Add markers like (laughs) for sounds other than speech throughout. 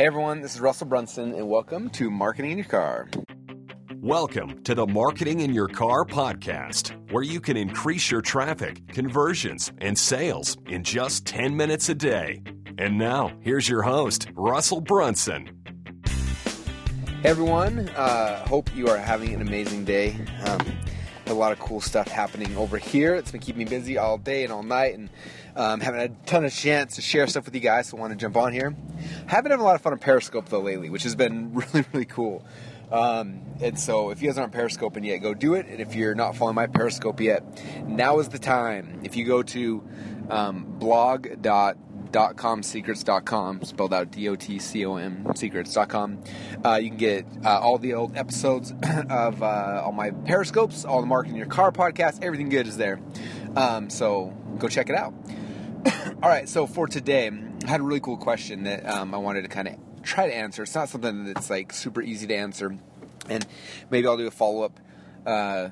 Hey everyone, this is Russell Brunson, and welcome to Marketing in Your Car. Welcome to the Marketing in Your Car podcast, where you can increase your traffic, conversions, and sales in just 10 minutes a day. And now, here's your host, Russell Brunson. Hey everyone, uh, hope you are having an amazing day. Um, a lot of cool stuff happening over here. It's been keeping me busy all day and all night, and um, having a ton of chance to share stuff with you guys. So want to jump on here. Haven't had a lot of fun on Periscope though lately, which has been (laughs) really really cool. Um, and so if you guys aren't periscoping yet, go do it. And if you're not following my Periscope yet, now is the time. If you go to um, blog.com secrets.com, spelled out D O T C O M secrets.com, uh, you can get uh, all the old episodes (clears throat) of uh, all my Periscopes, all the Marketing Your Car podcast, everything good is there. Um, so go check it out. (coughs) all right, so for today, I had a really cool question that um, I wanted to kind of try to answer. It's not something that's like super easy to answer, and maybe I'll do a follow up uh,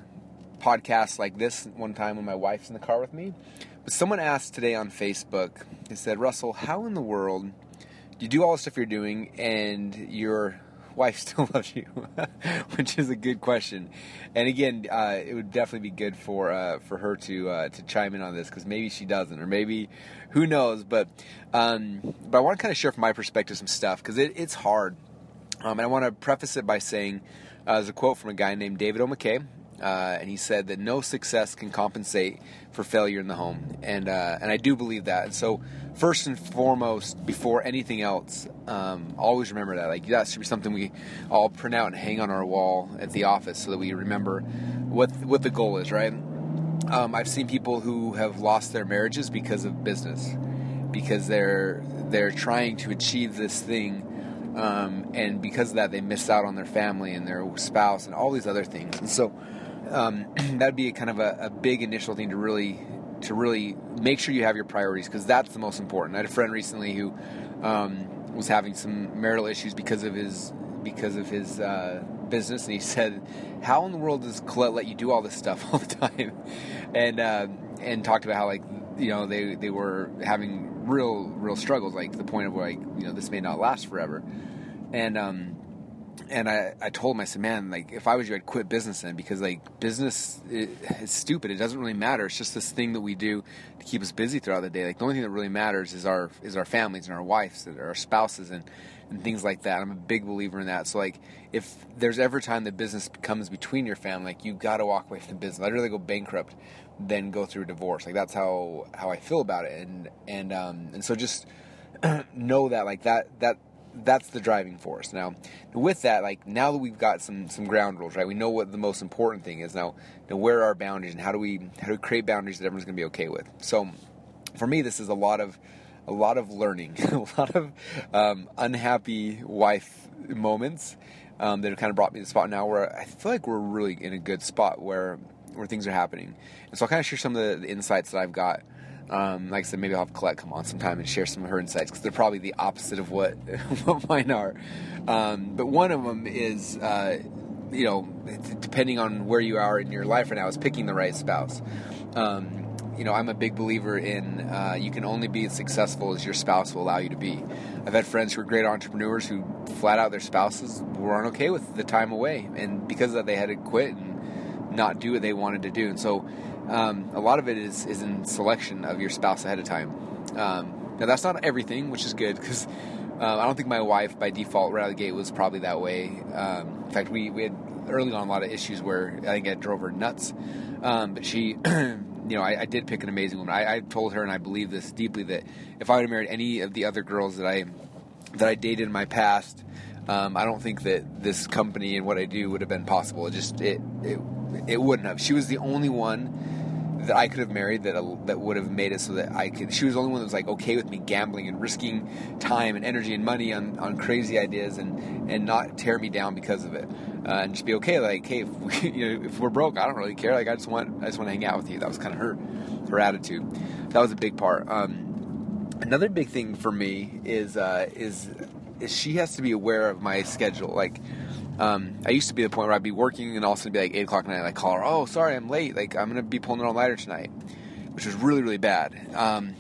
podcast like this one time when my wife's in the car with me. But someone asked today on Facebook. They said, "Russell, how in the world do you do all the stuff you're doing and your wife (laughs) still loves you?" (laughs) Which is a good question. And again, uh, it would definitely be good for uh, for her to uh, to chime in on this because maybe she doesn't, or maybe who knows. But um, but I want to kind of share from my perspective some stuff because it, it's hard. Um, and I want to preface it by saying, uh, there's a quote from a guy named David O. McKay, uh, and he said that no success can compensate for failure in the home, and uh, and I do believe that. And so, first and foremost, before anything else, um, always remember that. Like that should be something we all print out and hang on our wall at the office, so that we remember what what the goal is. Right? Um, I've seen people who have lost their marriages because of business, because they're they're trying to achieve this thing. Um, and because of that, they miss out on their family and their spouse and all these other things. And so, um, (clears throat) that'd be a kind of a, a, big initial thing to really to really make sure you have your priorities because that's the most important. I had a friend recently who um, was having some marital issues because of his because of his uh, business, and he (laughs) said, "How in the world does Collette let you do all this stuff all the (laughs) time?" and uh, and talked about how like you know they they were having real real struggles, like the point of like you know this may not last forever, and um, and I, I told him, I said, man, like if I was you, I'd quit business then because like business is stupid. It doesn't really matter. It's just this thing that we do to keep us busy throughout the day. Like the only thing that really matters is our is our families and our wives and our spouses and and things like that. I'm a big believer in that. So like if there's ever time that business comes between your family, like you got to walk away from the business. I'd rather go bankrupt than go through a divorce. Like that's how how I feel about it. And and um and so just (clears throat) know that like that that that's the driving force. Now, with that, like now that we've got some some ground rules, right? We know what the most important thing is. Now, now where are our boundaries, and how do we how do we create boundaries that everyone's going to be okay with? So, for me, this is a lot of a lot of learning, (laughs) a lot of um, unhappy wife moments um, that have kind of brought me to the spot now where I feel like we're really in a good spot where where things are happening. And so I'll kind of share some of the, the insights that I've got um, like I said, maybe I'll have Collette come on sometime and share some of her insights because they're probably the opposite of what (laughs) what mine are. Um, but one of them is, uh, you know, depending on where you are in your life right now, is picking the right spouse. Um, you know, I'm a big believer in uh, you can only be as successful as your spouse will allow you to be. I've had friends who are great entrepreneurs who flat out their spouses weren't okay with the time away, and because of that, they had to quit and not do what they wanted to do. And so um, a lot of it is, is in selection of your spouse ahead of time. Um, now, that's not everything, which is good because uh, I don't think my wife, by default, right out of the gate, was probably that way. Um, in fact, we, we had early on a lot of issues where I think I drove her nuts. Um, but she, (clears throat) you know, I, I, did pick an amazing woman. I, I, told her, and I believe this deeply, that if I would have married any of the other girls that I that I dated in my past, um, I don't think that this company and what I do would have been possible. It just it it it wouldn't have. She was the only one that I could have married that that would have made it so that I could. She was the only one that was like okay with me gambling and risking time and energy and money on, on crazy ideas and and not tear me down because of it, uh, and just be okay. Like, hey, if, we, (laughs) you know, if we're broke, I don't really care. Like, I just want I just want to hang out with you. That was kind of her her attitude. That was a big part. Um, another big thing for me is uh, is is she has to be aware of my schedule. Like um, I used to be the point where I'd be working and all of a sudden be like eight o'clock at night. I call her, oh, sorry, I'm late. Like I'm gonna be pulling an all nighter tonight, which was really really bad. Um,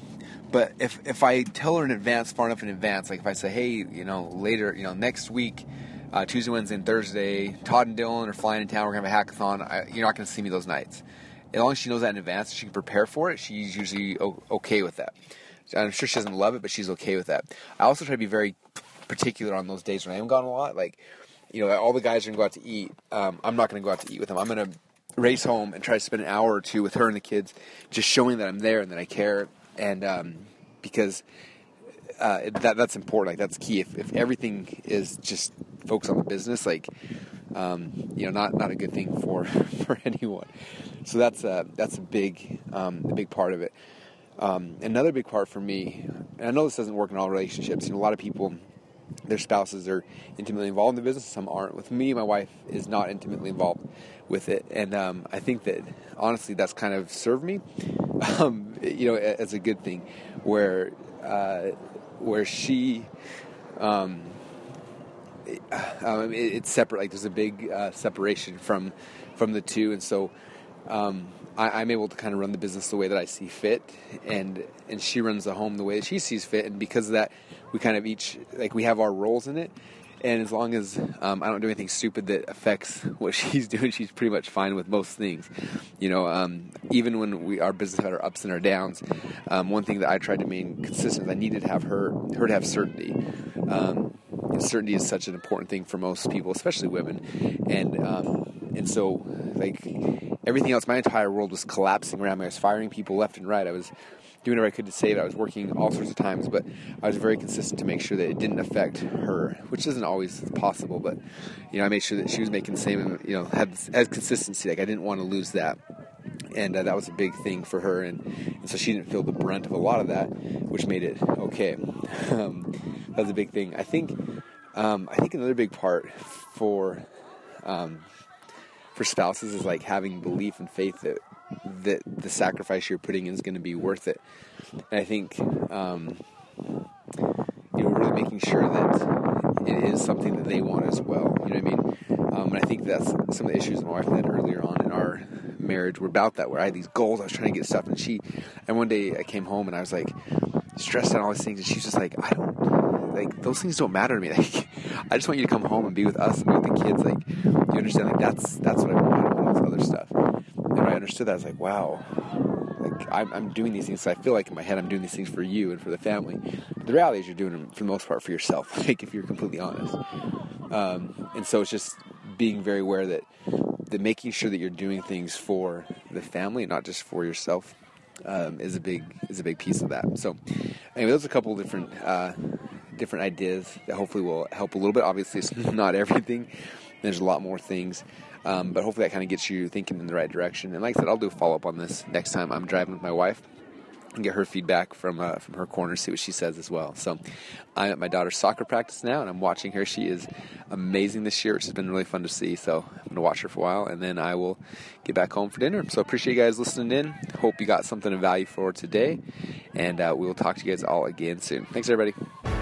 but if if I tell her in advance, far enough in advance, like if I say, hey, you know, later, you know, next week, uh, Tuesday, Wednesday, and Thursday, Todd and Dylan are flying in town. We're gonna have a hackathon. I, you're not gonna see me those nights. As long as she knows that in advance, she can prepare for it. She's usually okay with that. I'm sure she doesn't love it, but she's okay with that. I also try to be very particular on those days when I am gone a lot. Like, you know, all the guys are gonna go out to eat. Um, I'm not gonna go out to eat with them. I'm gonna race home and try to spend an hour or two with her and the kids, just showing that I'm there and that I care. And um, because uh, that that's important. Like that's key. If, if everything is just focused on the business, like um, you know, not not a good thing for (laughs) for anyone. So that's a that's a big um, a big part of it. Um, another big part for me, and I know this doesn't work in all relationships. You know, a lot of people, their spouses are intimately involved in the business. Some aren't. With me, my wife is not intimately involved with it, and um, I think that honestly, that's kind of served me, (laughs) um, you know, as a good thing, where uh, where she. Um, um, it, it's separate. Like there's a big uh, separation from from the two, and so um, I, am able to kind of run the business the way that I see fit, and and she runs the home the way that she sees fit, and because of that, we kind of each like we have our roles in it. And as long as um, I don't do anything stupid that affects (laughs) what she's doing, she's pretty much fine with most things. You know, um, even when we our business had our ups and our downs, um, one thing that I tried to maintain consistent, is I needed to have her her to have certainty. Um, certainty is such an important thing for most people, especially women, and um, and so like everything else, my entire world was collapsing around me. I was firing people left and right. I was doing whatever I could to save. It. I was working all sorts of times, but I was very consistent to make sure that it didn't affect her, which isn't always possible. But you know, I made sure that she was making the same, you know, had had consistency. Like I didn't want to lose that, and uh, that was a big thing for her, and, and, so she didn't feel the brunt of a lot of that, which made it okay. (laughs) Um, that was a big thing. I think. Um, I think another big part for um, for spouses is like having belief and faith that that the sacrifice you're putting in is going to be worth it. And I think um, you know really making sure that it is something that they want as well. You know what I mean? Um, and I think that's some of the issues my wife had earlier on in our marriage were about that. Where I had these goals, I was trying to get stuff, and she. And one day I came home and I was like stressed out all these things, and she's just like, I don't like those things don't matter to me. (laughs) Like I just want you to come home and be with us and be with the kids. Like you understand? Like that's that's what I want. All this other stuff. And when I understood that, I was like, wow. Like I'm, I'm doing these things. So I feel like in my head I'm doing these things for you and for the family. But the reality is you're doing them for the most part for yourself. (laughs) Like if you're completely honest. Um, and so it's just being very aware that that making sure that you're doing things for the family, not just for yourself, um, is a big is a big piece of that. So, anyway, those are a couple different uh, different ideas that hopefully will help a little bit. Obviously, it's not (laughs) everything. There's a lot more things, um, but hopefully that kind of gets you thinking in the right direction. And like I said, I'll do a follow up on this next time I'm driving with my wife and get her feedback from uh, from her corner, see what she says as well. So I'm at my daughter's soccer practice now, and I'm watching her. She is amazing this year, which has been really fun to see. So I'm going to watch her for a while, and then I will get back home for dinner. So appreciate you guys listening in. Hope you got something of value for today, and uh, we will talk to you guys all again soon. Thanks, everybody.